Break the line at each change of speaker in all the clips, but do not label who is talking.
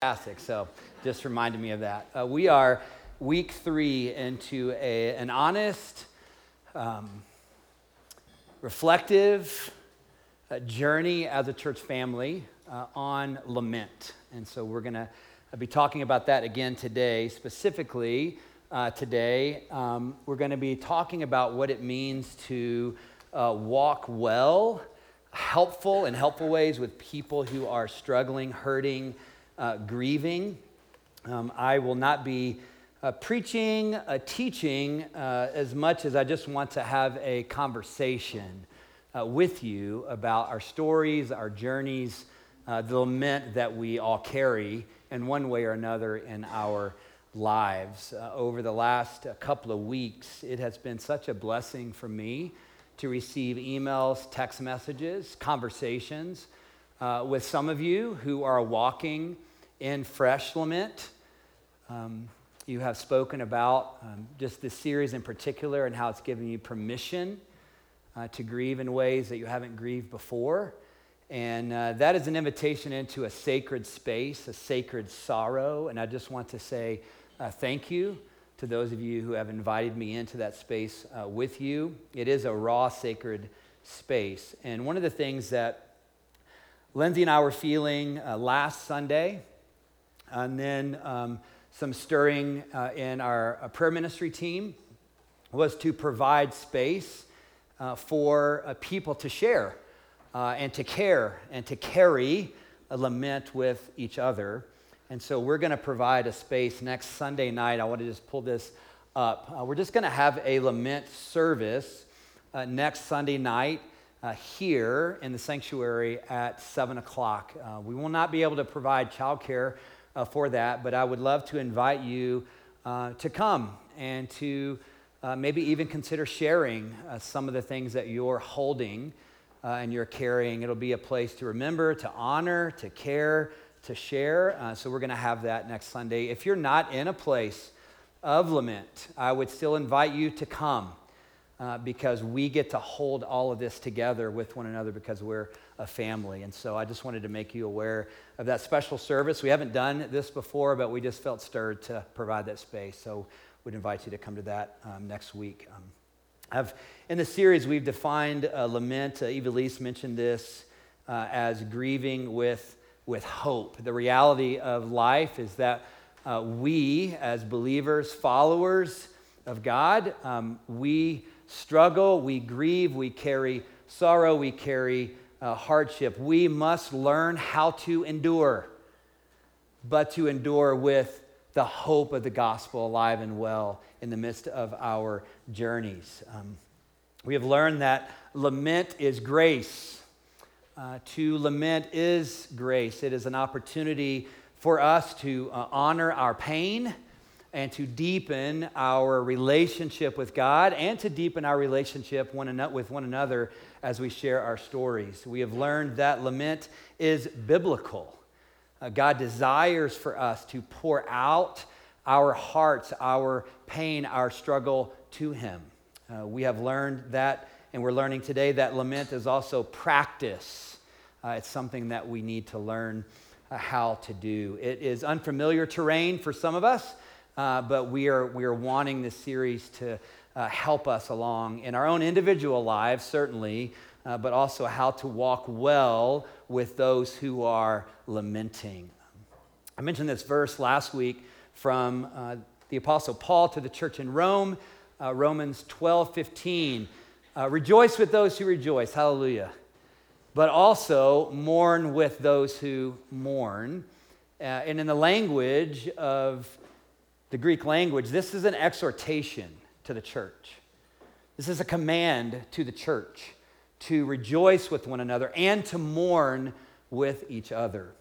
Fantastic. So, just reminded me of that. Uh, we are week three into a, an honest, um, reflective uh, journey as a church family uh, on lament. And so, we're going to be talking about that again today. Specifically, uh, today, um, we're going to be talking about what it means to uh, walk well, helpful in helpful ways with people who are struggling, hurting uh, grieving. Um, I will not be uh, preaching, uh, teaching uh, as much as I just want to have a conversation uh, with you about our stories, our journeys, uh, the lament that we all carry in one way or another in our lives. over the last couple of weeks, it has been such a blessing for me to receive emails, text messages, conversations with some of you who are walking in Fresh Lament. Um, you have spoken about um, just this series in particular and how it's given you permission uh, to grieve in ways that you haven't grieved before. And uh, that is an invitation into a sacred space, a sacred sorrow. And I just want to say uh, thank you to those of you who have invited me into that space uh, with you. It is a raw, sacred space. And one of the things that Lindsay and I were feeling uh, last Sunday and then um, some stirring uh, in our uh, prayer ministry team was to provide space uh, for uh, people to share uh, and to care and to carry a lament with each other. And so we're going to provide a space next Sunday night. I want to just pull this up. Uh, we're just going to have a lament service next Sunday night. Uh, here in the sanctuary at 7 o'clock. Uh, we will not be able to provide childcare uh, for that, but I would love to invite you uh, to come and to uh, maybe even consider sharing uh, some of the things that you're holding uh, and you're carrying. It'll be a place to remember, to honor, to care, to share. So we're going to have that next Sunday. If you're not in a place of lament, I would still invite you to come. Uh, because we get to hold all of this together with one another because we're a family. And so I just wanted to make you aware of that special service. We haven't done this before, but we just felt stirred to provide that space. So we'd invite you to come to that um, next week. Um, I've, in the series, we've defined uh, lament. Uh, Eva Lise mentioned this uh, as grieving with, with hope. The reality of life is that uh, we, as believers, followers of God, um, we struggle, we grieve, we carry sorrow, we carry uh, hardship. We must learn how to endure, but to endure with the hope of the gospel alive and well in the midst of our journeys. Um, we have learned that lament is grace. Uh, to lament is grace. It is an opportunity for us to uh, honor our pain and to deepen our relationship with God and to deepen our relationship one another, with one another as we share our stories. We have learned that lament is biblical. Uh, God desires for us to pour out our hearts, our pain, our struggle to Him. Uh, we have learned that, and we're learning today that lament is also practice. Uh, it's something that we need to learn uh, how to do. It is unfamiliar terrain for some of us uh, but we are, we are wanting this series to uh, help us along in our own individual lives, certainly, uh, but also how to walk well with those who are lamenting. I mentioned this verse last week from uh, the Apostle Paul to the church in Rome, uh, Romans 12 15. Uh, rejoice with those who rejoice, hallelujah. But also mourn with those who mourn. and in the language of the Greek language, this is an exhortation to the church. This is a command to the church to rejoice with one another and to mourn with each other.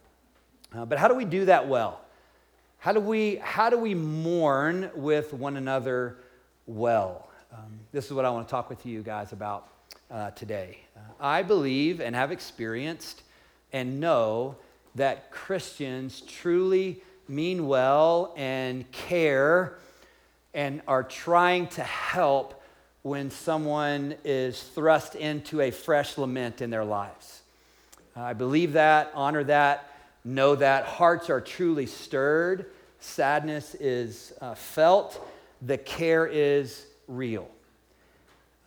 Uh, but how do we do that well? How do we, how do we mourn with one another well? Um, this is what I want to talk with you guys about uh, today. Uh, I believe and have experienced and know that Christians truly mean well and care and are trying to help when someone is thrust into a fresh lament in their lives. I believe that, honor that, know that. Hearts are truly stirred, sadness is uh, felt, the care is real.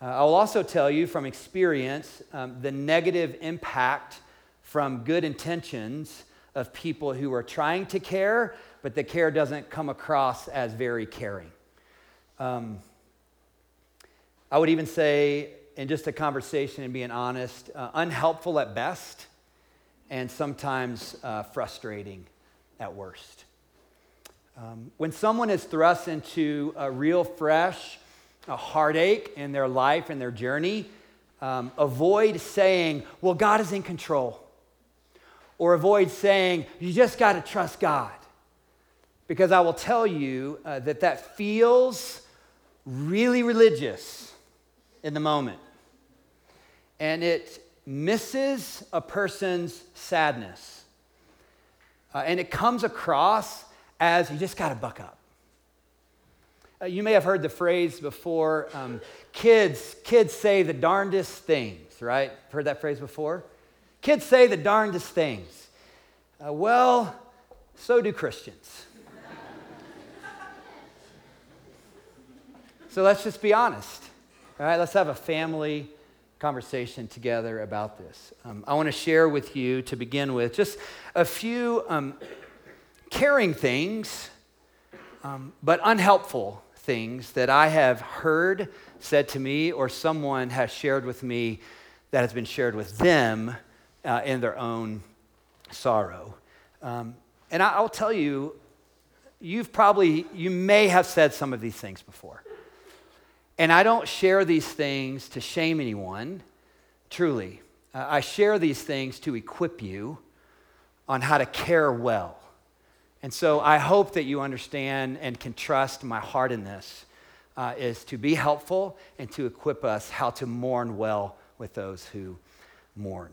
Uh, I'll also tell you from experience um, the negative impact from good intentions of people who are trying to care, but the care doesn't come across as very caring. Um, I would even say, in just a conversation and being honest, uh, unhelpful at best, and sometimes uh, frustrating at worst. Um, when someone is thrust into a real fresh a heartache in their life and their journey, um, avoid saying, Well, God is in control. Or avoid saying, You just got to trust God. Because I will tell you uh, that that feels really religious in the moment. And it misses a person's sadness. Uh, and it comes across as you just got to buck up. Uh, you may have heard the phrase before um, kids, kids say the darndest things, right? Heard that phrase before? Kids say the darndest things. Uh, well, so do Christians. so let's just be honest. All right, let's have a family conversation together about this. Um, I want to share with you to begin with just a few um, caring things, um, but unhelpful things that I have heard said to me or someone has shared with me that has been shared with them uh, in their own sorrow. Um, and I, will tell you, you've probably, you may have said some of these things before. And I don't share these things to shame anyone, truly. Uh, I share these things to equip you on how to care well and so I hope that you understand and can trust my heart in this uh, is to be helpful and to equip us how to mourn well with those who mourn.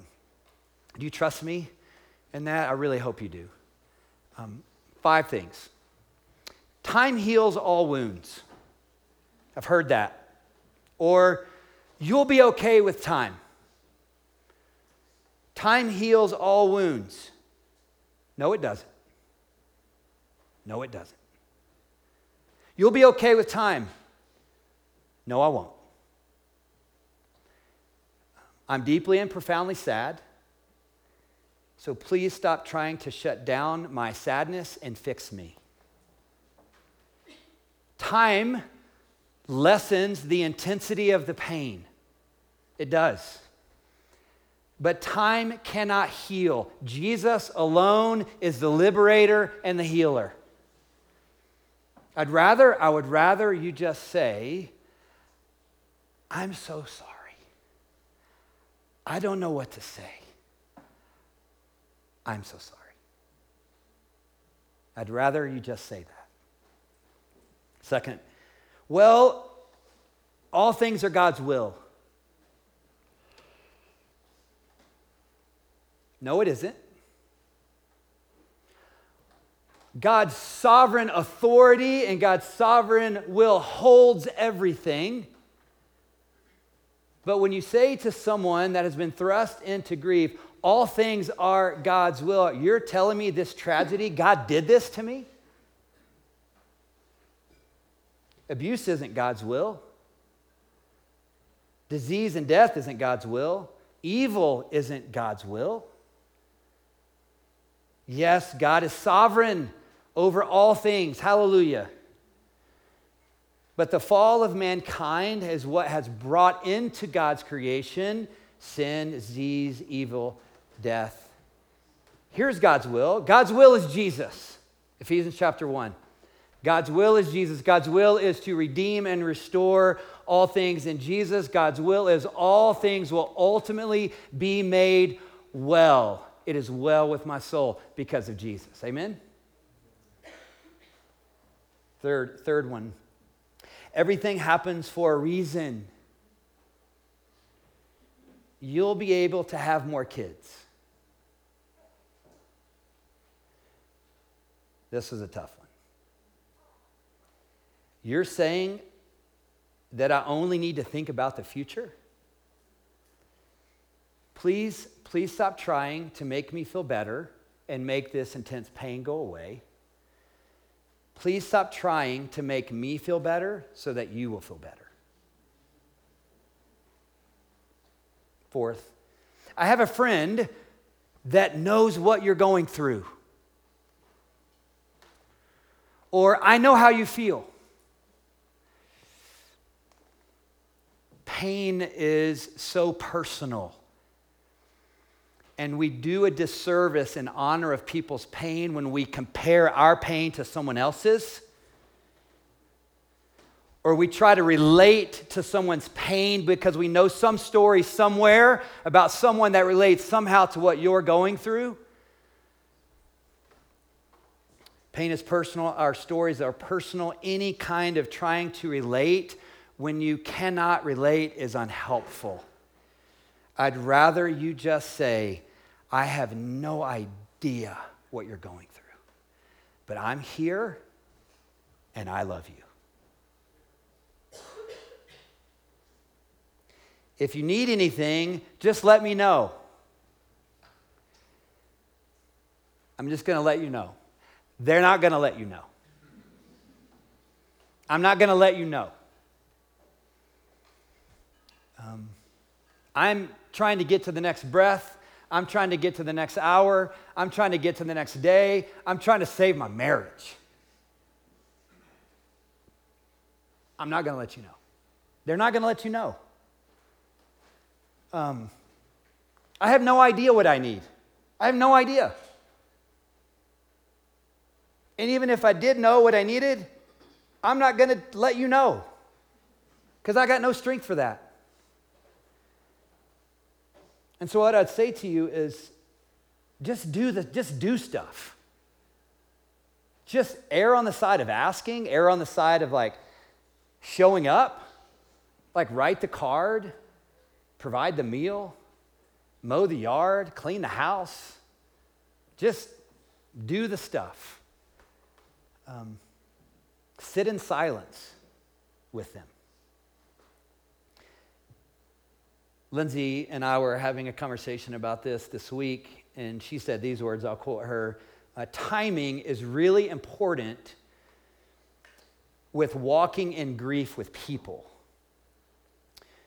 Do you trust me in that? I really hope you do. Um, five things. Time heals all wounds. I've heard that. Or you'll be okay with time. Time heals all wounds. No, it doesn't. No, it doesn't. You'll be okay with time. No, I won't. I'm deeply and profoundly sad. So please stop trying to shut down my sadness and fix me. Time lessens the intensity of the pain. It does. But time cannot heal. Jesus alone is the liberator and the healer. I'd rather, I would rather you just say, I'm so sorry. I don't know what to say. I'm so sorry. I'd rather you just say that. Second, well, all things are God's will. No, it isn't. God's sovereign authority and God's sovereign will holds everything. But when you say to someone that has been thrust into grief, all things are God's will, you're telling me this tragedy, God did this to me? Abuse isn't God's will. Disease and death isn't God's will. Evil isn't God's will. Yes, God is sovereign over all things. Hallelujah. But the fall of mankind is what has brought into God's creation sin, disease, evil, death. Here's God's will God's will is Jesus. Ephesians chapter 1. God's will is Jesus. God's will is to redeem and restore all things in Jesus. God's will is all things will ultimately be made well. It is well with my soul because of Jesus. Amen? Third, third one. Everything happens for a reason. You'll be able to have more kids. This is a tough one. You're saying that I only need to think about the future? Please, please stop trying to make me feel better and make this intense pain go away. Please stop trying to make me feel better so that you will feel better. Fourth, I have a friend that knows what you're going through. Or I know how you feel. Pain is so personal. And we do a disservice in honor of people's pain when we compare our pain to someone else's. Or we try to relate to someone's pain because we know some story somewhere about someone that relates somehow to what you're going through. Pain is personal, our stories are personal. Any kind of trying to relate when you cannot relate is unhelpful. I'd rather you just say, I have no idea what you're going through, but I'm here and I love you. If you need anything, just let me know. I'm just going to let you know. They're not going to let you know. I'm not going to let you know. Um, I'm trying to get to the next breath. I'm trying to get to the next hour. I'm trying to get to the next day. I'm trying to save my marriage. I'm not going to let you know. They're not going to let you know. Um, I have no idea what I need. I have no idea. And even if I did know what I needed, I'm not going to let you know because I got no strength for that. And so what I'd say to you is just do the just do stuff. Just err on the side of asking, err on the side of like showing up, like write the card, provide the meal, mow the yard, clean the house. Just do the stuff um, sit in silence with them. Lindsay and I were having a conversation about this this week, and she said these words, I'll quote her uh, Timing is really important with walking in grief with people.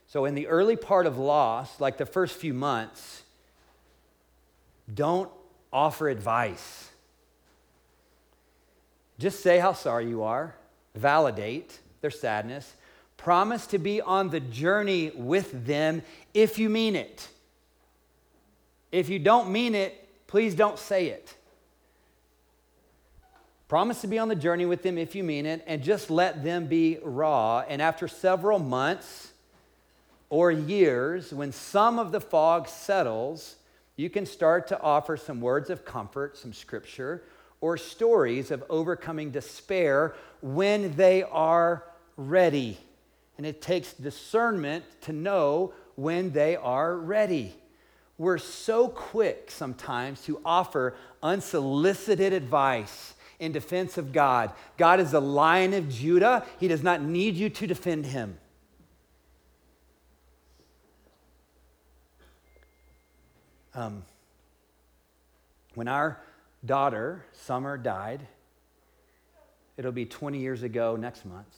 So, in the early part of loss, like the first few months, don't offer advice just say how sorry you are, validate their sadness, promise to be on the journey with them if you mean it. If you don't mean it, please don't say it. Promise to be on the journey with them if you mean it, and just let them be raw. And after several months or years, when some of the fog settles, you can start to offer some words of comfort, some scripture, or stories of overcoming despair when they are ready. And it takes discernment to know when they are ready. We're so quick sometimes to offer unsolicited advice in defense of God. God is the lion of Judah, He does not need you to defend Him. Um, when our daughter, Summer, died. It'll be 20 years ago next month.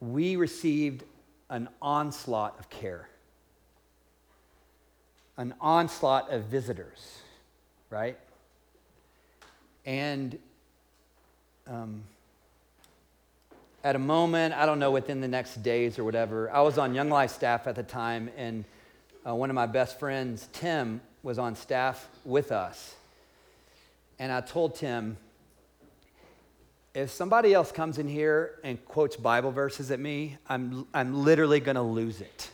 We received an onslaught of care, an onslaught of visitors, right? And um, at a moment, I don't know, within the next days or whatever, I was on Young Life staff at the time, and uh, one of my best friends, Tim, was on staff with us. And I told Tim, if somebody else comes in here and quotes Bible verses at me, I'm, I'm literally going to lose it.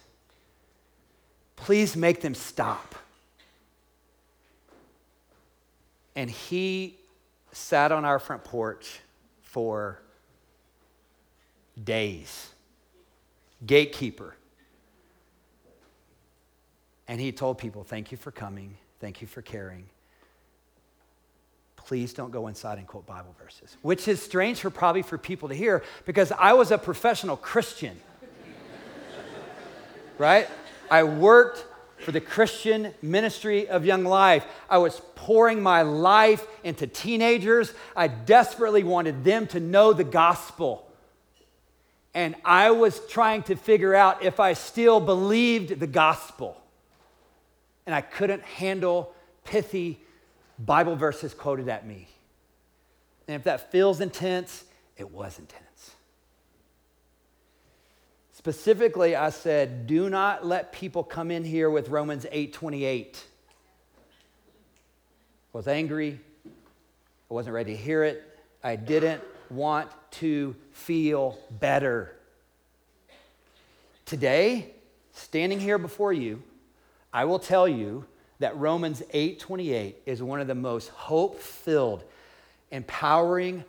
Please make them stop. And he sat on our front porch for days, gatekeeper. And he told people, Thank you for coming. Thank you for caring. Please don't go inside and quote Bible verses, which is strange for probably for people to hear because I was a professional Christian. right? I worked for the Christian ministry of Young Life. I was pouring my life into teenagers. I desperately wanted them to know the gospel. And I was trying to figure out if I still believed the gospel. And I couldn't handle pithy Bible verses quoted at me. And if that feels intense, it was intense. Specifically, I said, do not let people come in here with Romans 8:28. I was angry. I wasn't ready to hear it. I didn't want to feel better. Today, standing here before you, I will tell you that Romans 8:28 is one of the most hope-filled, empowering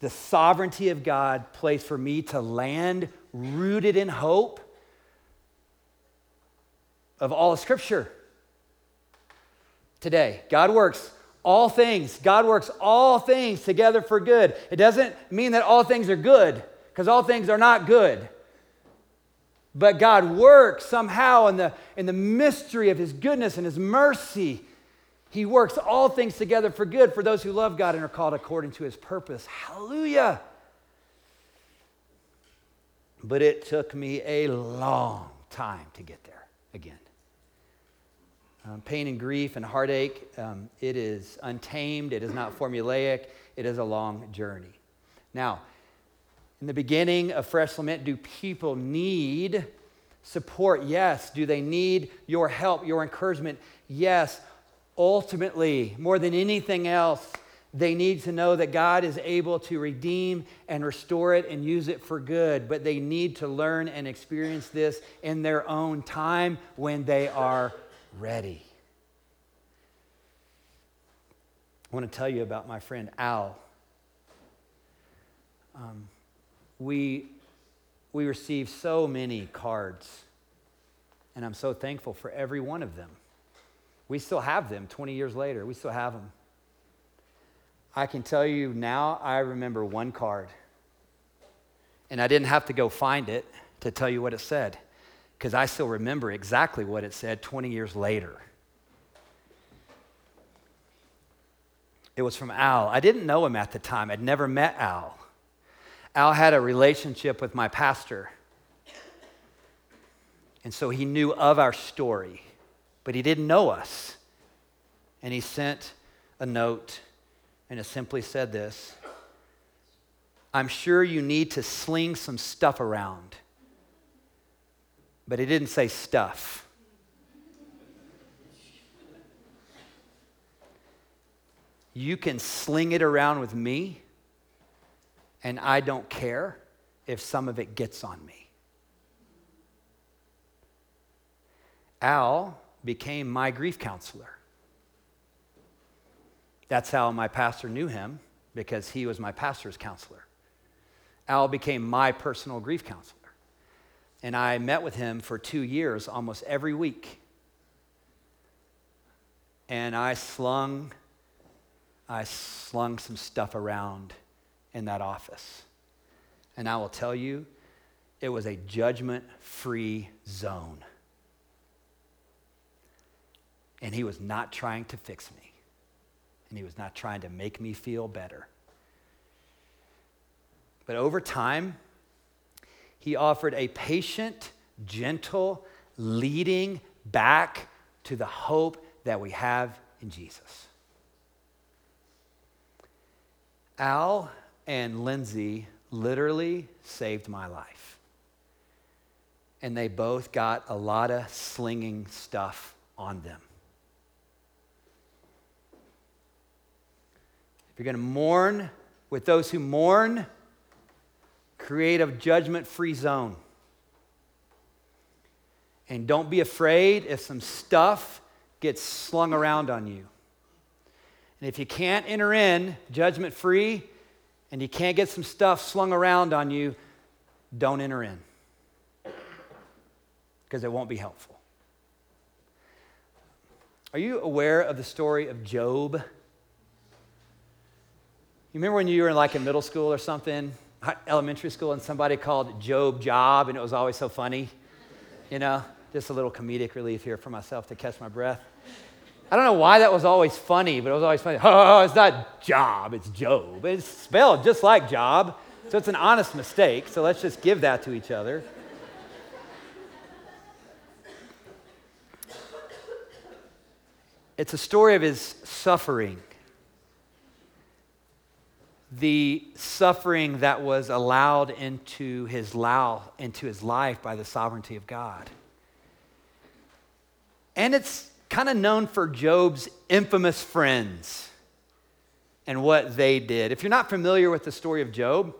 the sovereignty of God place for me to land rooted in hope of all of Scripture. Today, God works all things. God works all things together for good. It doesn't mean that all things are good, because all things are not good. But God works somehow in the, in the mystery of His goodness and His mercy he works all things together for good for those who love God and are called according to his purpose. Hallelujah. But it took me a long time to get there again. Um, pain and grief and heartache, um, it is untamed, it is not formulaic, it is a long journey. Now, in the beginning of Fresh Lament, do people need support? Yes. Do they need your help, your encouragement? Yes ultimately, more than anything else, they need to know that God is able to redeem and restore it and use it for good, but they need to learn and experience this in their own time when they are ready. I want to tell you about my friend Al. Um, we, we received so many cards, and I'm so thankful for every one of them. We still have them 20 years later. We still have them. I can tell you now, I remember one card. And I didn't have to go find it to tell you what it said, because I still remember exactly what it said 20 years later. It was from Al. I didn't know him at the time, I'd never met Al. Al had a relationship with my pastor. And so he knew of our story but he didn't know us. And he sent a note, and it simply said this I'm sure you need to sling some stuff around. But it didn't say stuff. You can sling it around with me, and I don't care if some of it gets on me. Al became my grief counselor. That's how my pastor knew him, because he was my pastor's counselor. Al became my personal grief counselor. And I met with him for two years, almost every week. And I slung, I slung some stuff around in that office. And I will tell you, it was a judgment free zone. And he was not trying to fix me, and he was not trying to make me feel better. But over time, he offered a patient, gentle leading back to the hope that we have in Jesus. Al and Lindsay literally saved my life. And they both got a lot of slinging stuff on them. If you're going to mourn with those who mourn, create a judgment free zone. And don't be afraid if some stuff gets slung around on you. And if you can't enter in judgment free and you can't get some stuff slung around on you, don't enter in because it won't be helpful. Are you aware of the story of Job? You remember when you were in like in middle school or something, elementary school, and somebody called Job Job, and it was always so funny? You know, just a little comedic relief here for myself to catch my breath. I don't know why that was always funny, but it was always funny. Oh, it's not Job, it's Job. It's spelled just like Job, so it's an honest mistake. So let's just give that to each other. It's a story of his suffering. The suffering that was allowed into his, into his life by the sovereignty of God. And it's kind of known for Job's infamous friends and what they did. If you're not familiar with the story of Job,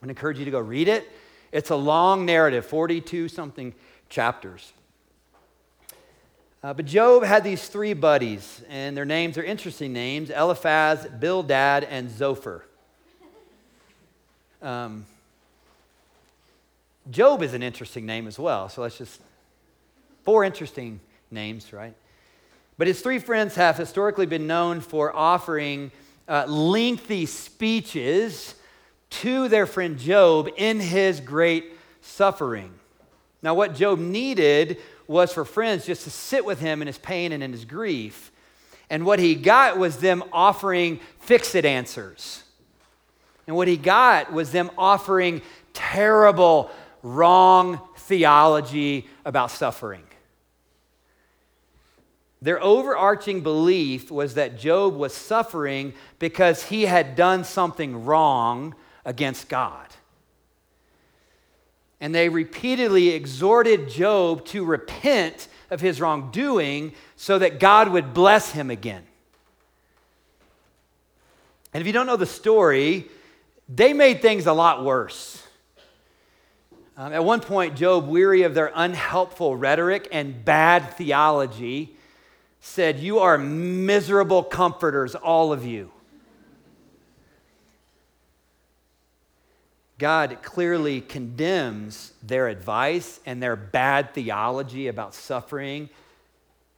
I encourage you to go read it. It's a long narrative, 42 something chapters. Uh, but Job had these three buddies, and their names are interesting names Eliphaz, Bildad, and Zophar. Um, Job is an interesting name as well, so let's just, four interesting names, right? But his three friends have historically been known for offering uh, lengthy speeches to their friend Job in his great suffering. Now, what Job needed was for friends just to sit with him in his pain and in his grief. And what he got was them offering fix it answers. And what he got was them offering terrible, wrong theology about suffering. Their overarching belief was that Job was suffering because he had done something wrong against God. And they repeatedly exhorted Job to repent of his wrongdoing so that God would bless him again. And if you don't know the story, they made things a lot worse. Um, at one point, Job, weary of their unhelpful rhetoric and bad theology, said, You are miserable comforters, all of you. God clearly condemns their advice and their bad theology about suffering.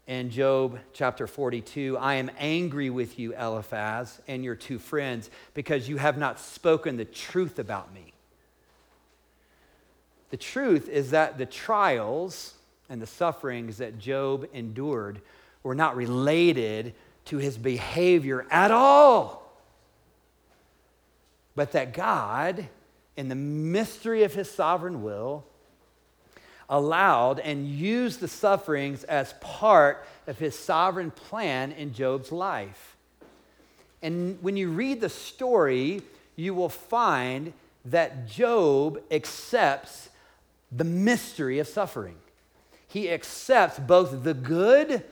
In Job chapter 42, I am angry with you, Eliphaz, and your two friends, because you have not spoken the truth about me. The truth is that the trials and the sufferings that Job endured were not related to his behavior at all, but that God, in the mystery of his sovereign will, allowed and used the sufferings as part of his sovereign plan in Job's life. And when you read the story, you will find that Job accepts the mystery of suffering. He accepts both the good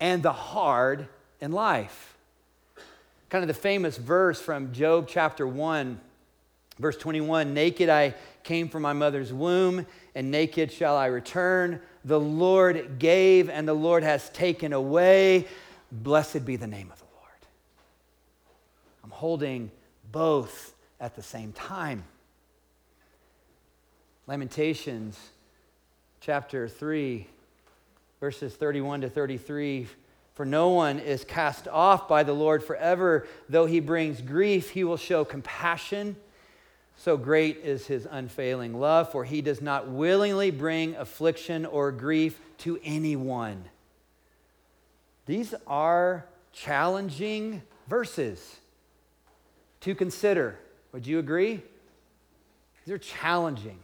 and the hard in life. Kind of the famous verse from Job chapter 1, verse 21 Naked I came from my mother's womb, and naked shall I return. The Lord gave, and the Lord has taken away. Blessed be the name of the Lord. I'm holding both at the same time. Lamentations chapter 3 verses 31 to 33. For no one is cast off by the Lord forever. Though he brings grief, he will show compassion. So great is his unfailing love, for he does not willingly bring affliction or grief to anyone. These are challenging verses to consider. Would you agree? These are challenging.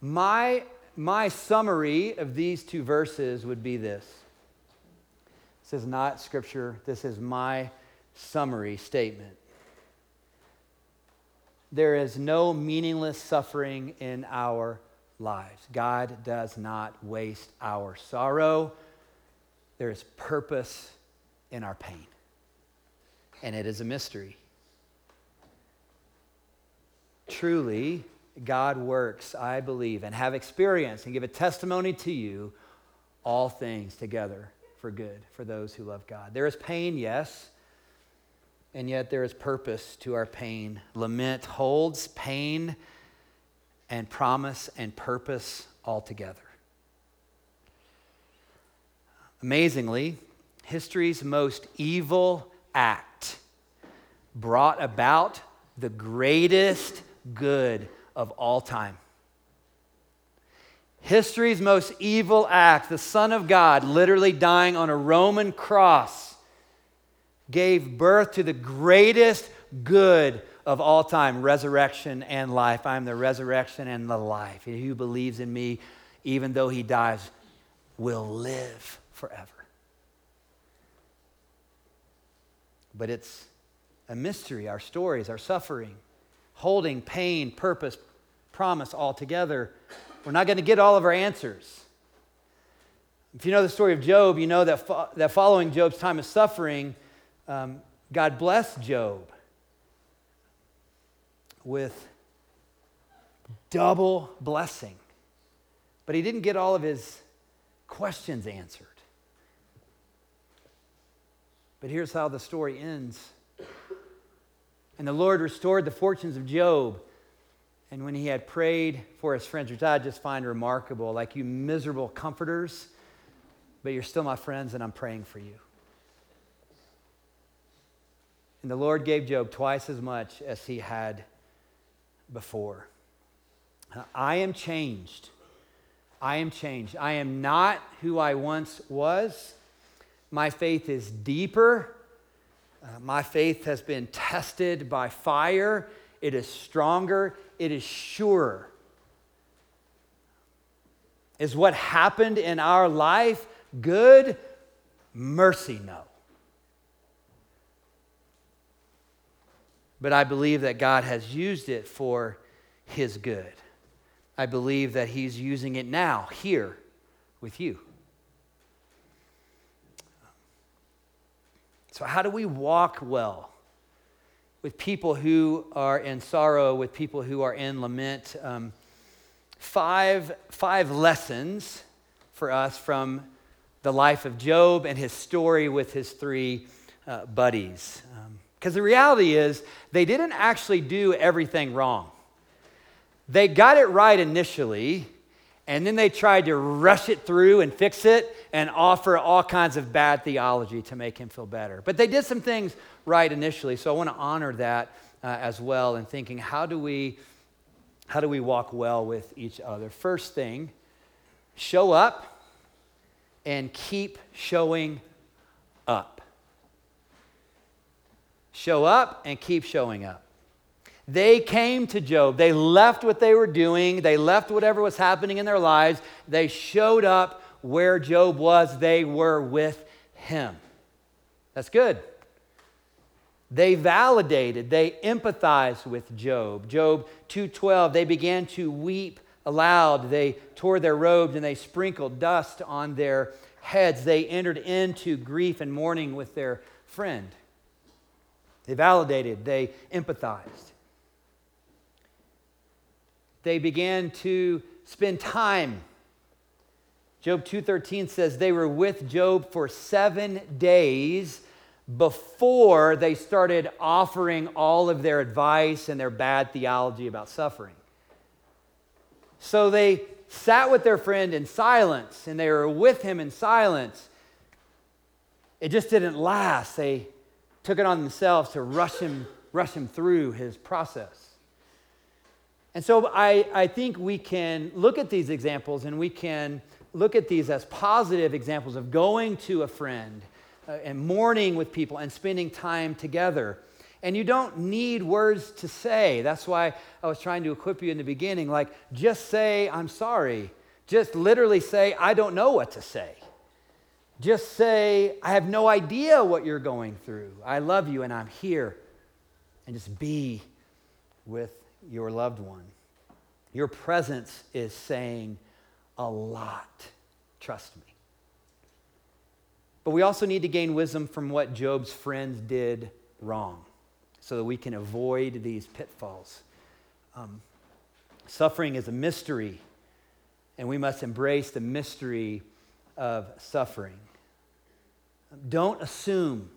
My my summary of these two verses would be this. This is not scripture, this is my summary statement. There is no meaningless suffering in our lives. God does not waste our sorrow. There is purpose in our pain, and it is a mystery. Truly, God works, I believe, and have experienced and give a testimony to you all things together for good for those who love God. There is pain, yes, and yet there is purpose to our pain. Lament holds pain and promise and purpose all together. Amazingly, history's most evil act brought about the greatest good of all time. history's most evil act, the Son of God literally dying on a Roman cross, gave birth to the greatest good of all time resurrection and life. I am the resurrection and the life. He who believes in me, even though he dies, will live forever. But it's a mystery, our stories, our suffering, holding pain, purpose, promise all together. We're not going to get all of our answers. If you know the story of Job, you know that, fo- that following Job's time of suffering, um, God blessed Job with double blessing. But he didn't get all of his questions answered. But here's how the story ends. And the Lord restored the fortunes of Job. And when he had prayed for his friends, which I just find remarkable, like you miserable comforters, but you're still my friends and I'm praying for you. And the Lord gave Job twice as much as he had before. I am changed. I am changed. I am not who I once was. My faith is deeper. Uh, my faith has been tested by fire. It is stronger. It is surer. Is what happened in our life good? Mercy, no. but I believe that God has used it for His good. I believe that He's using it now, here, with you. So, how do we walk well with people who are in sorrow, with people who are in lament? Um, five, five lessons for us from the life of Job and his story with his three uh, buddies. Um, because the reality is, they didn't actually do everything wrong. They got it right initially, and then they tried to rush it through and fix it and offer all kinds of bad theology to make him feel better. But they did some things right initially, so I want to honor that uh, as well in thinking how do we how do we walk well with each other? First thing, show up and keep showing up. Show up and keep showing up. They came to Job. They left what they were doing, they left whatever was happening in their lives. They showed up where Job was, they were with him. That's good. They validated, they empathized with Job. Job 2:12, they began to weep aloud. They tore their robes and they sprinkled dust on their heads. They entered into grief and mourning with their friend. They validated, they empathized. They began to spend time. Job 2:13 says they were with Job for 7 days before they started offering all of their advice and their bad theology about suffering. So they sat with their friend in silence and they were with him in silence. It just didn't last. They took it on themselves to rush him, rush him through his process. And so I, I think we can look at these examples and we can look at these as positive examples of going to a friend uh, and mourning with people and spending time together. And you don't need words to say. That's why I was trying to equip you in the beginning. Like, just say, I'm sorry. Just literally say, I don't know what to say. Just say, I have no idea what you're going through. I love you and I'm here. And just be with your loved one. Your presence is saying a lot. Trust me. But we also need to gain wisdom from what Job's friends did wrong so that we can avoid these pitfalls. Um, suffering is a mystery, and we must embrace the mystery of suffering. Don't assume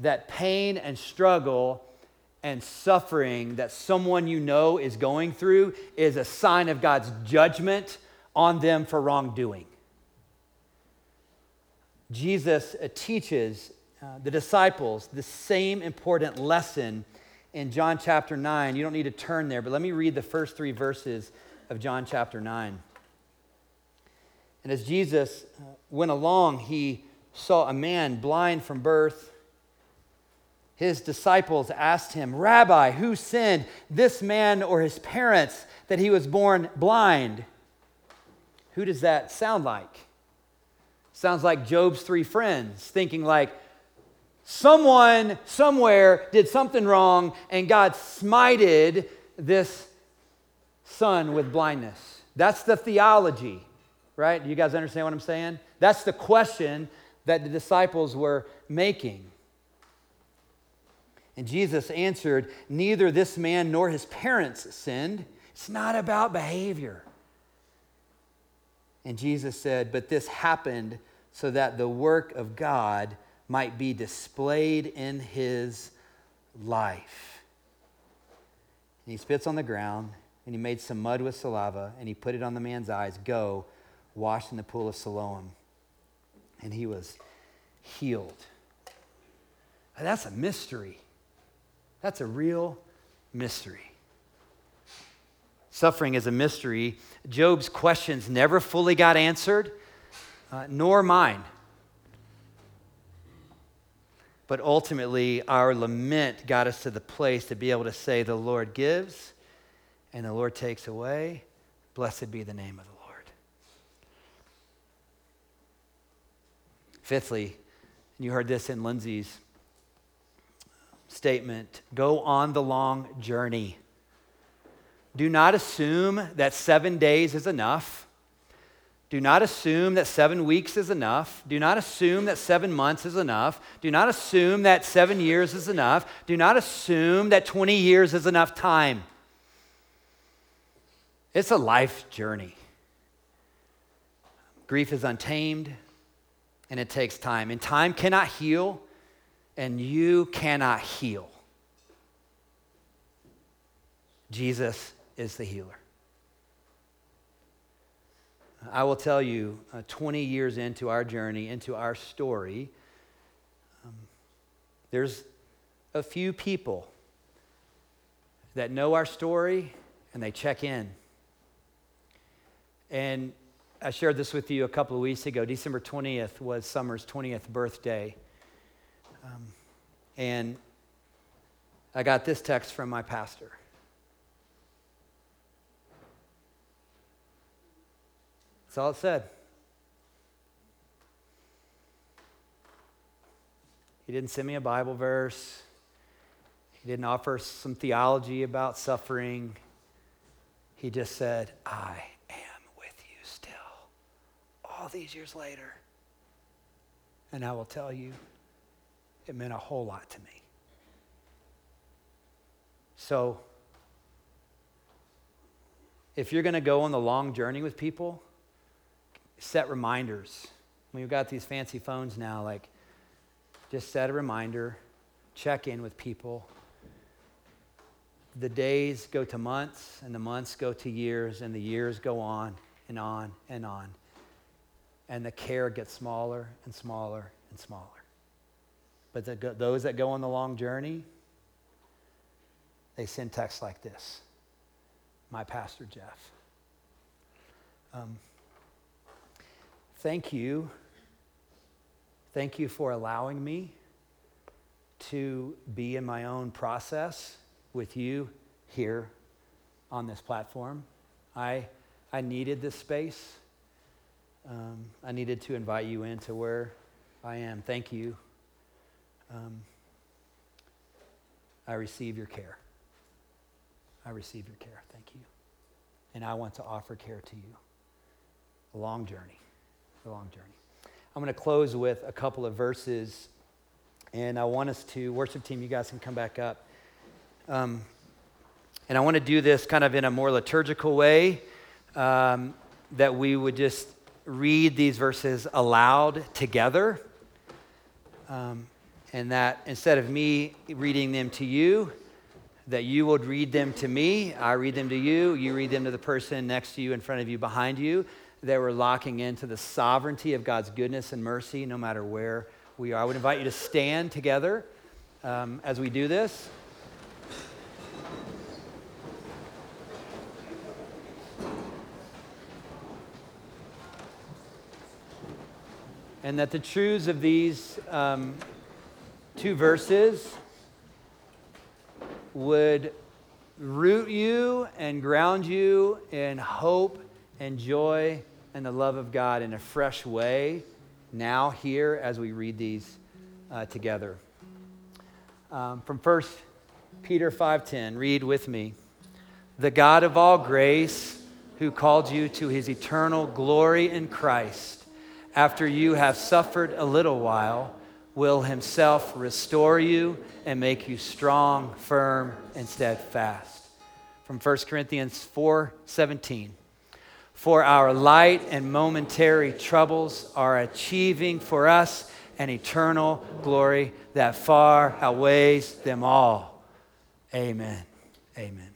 that pain and struggle and suffering that someone you know is going through is a sign of God's judgment on them for wrongdoing. Jesus uh, teaches uh, the disciples the same important lesson in John chapter 9. You don't need to turn there, but let me read the first three verses of John chapter 9. And as Jesus uh, went along, he saw a man blind from birth. His disciples asked him, Rabbi, who sinned, this man or his parents, that he was born blind? Who does that sound like? Sounds like Job's three friends, thinking like, someone somewhere did something wrong and God smited this son with blindness. That's the theology, right? Do You guys understand what I'm saying? That's the question that the disciples were making. And Jesus answered, Neither this man nor his parents sinned. It's not about behavior. And Jesus said, But this happened so that the work of God might be displayed in his life. And he spits on the ground, and he made some mud with saliva, and he put it on the man's eyes. Go, wash in the pool of Siloam. And he was healed. That's a mystery. That's a real mystery. Suffering is a mystery. Job's questions never fully got answered, uh, nor mine. But ultimately, our lament got us to the place to be able to say, The Lord gives and the Lord takes away. Blessed be the name of the Lord. Fifthly, and you heard this in Lindsay's statement go on the long journey. Do not assume that seven days is enough. Do not assume that seven weeks is enough. Do not assume that seven months is enough. Do not assume that seven years is enough. Do not assume that 20 years is enough time. It's a life journey. Grief is untamed and it takes time. And time cannot heal, and you cannot heal. Jesus is the healer. I will tell you, uh, 20 years into our journey, into our story, um, there's a few people that know our story and they check in. And I shared this with you a couple of weeks ago. December 20th was Summer's 20th birthday. Um, and I got this text from my pastor. That's all it said. He didn't send me a Bible verse. He didn't offer some theology about suffering. He just said, I am with you still, all these years later. And I will tell you, it meant a whole lot to me. So, if you're going to go on the long journey with people, set reminders. We've got these fancy phones now, like just set a reminder, check in with people. The days go to months, and the months go to years, and the years go on and on and on. And the care gets smaller and smaller and smaller. But the, those that go on the long journey, they send texts like this My Pastor Jeff. Um, Thank you. Thank you for allowing me to be in my own process with you here on this platform. I, I needed this space. Um, I needed to invite you into where I am. Thank you. Um, I receive your care. I receive your care. Thank you. And I want to offer care to you. A long journey a long journey. I'm going to close with a couple of verses, and I want us to, worship team, you guys can come back up. Um, and I want to do this kind of in a more liturgical way, um, that we would just read these verses aloud together. Um, and that instead of me reading them to you, that you would read them to me, I read them to you, you read them to the person next to you, in front of you, behind you, that we're locking into the sovereignty of God's goodness and mercy no matter where we are. I would invite you to stand together um, as we do this. And that the truths of these um, two verses would root you and ground you in hope and joy and the love of God in a fresh way now, here, as we read these uh, together. Um, from 1 Peter 5.10, read with me. The God of all grace, who called you to his eternal glory in Christ, after you have suffered a little while, will himself restore you and make you strong, firm, and steadfast. From 1 Corinthians 4:17. For our light and momentary troubles are achieving for us an eternal glory that far outweighs them all. Amen. Amen.